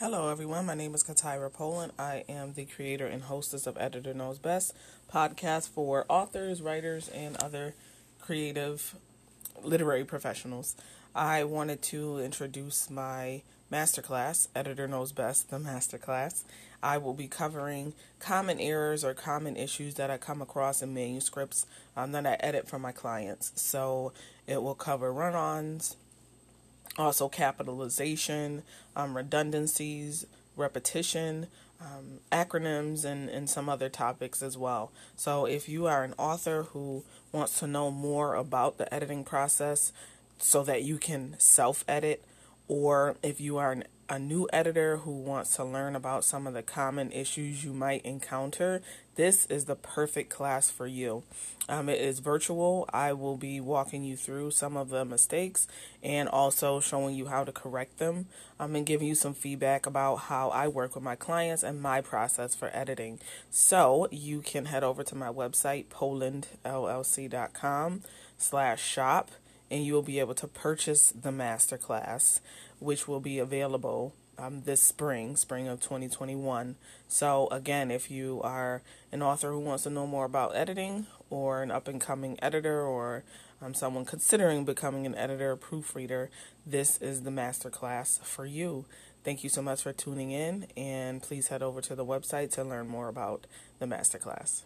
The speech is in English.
Hello, everyone. My name is Katira Poland. I am the creator and hostess of Editor Knows Best podcast for authors, writers, and other creative literary professionals. I wanted to introduce my masterclass, Editor Knows Best, the masterclass. I will be covering common errors or common issues that I come across in manuscripts um, that I edit for my clients. So it will cover run ons also capitalization, um, redundancies, repetition, um, acronyms, and, and some other topics as well. So, if you are an author who wants to know more about the editing process so that you can self edit, or if you are an a new editor who wants to learn about some of the common issues you might encounter, this is the perfect class for you. Um, it is virtual. I will be walking you through some of the mistakes and also showing you how to correct them um, and giving you some feedback about how I work with my clients and my process for editing. So you can head over to my website, polandllc.com slash shop and you will be able to purchase the masterclass, which will be available um, this spring, spring of 2021. So, again, if you are an author who wants to know more about editing, or an up and coming editor, or um, someone considering becoming an editor or proofreader, this is the masterclass for you. Thank you so much for tuning in, and please head over to the website to learn more about the masterclass.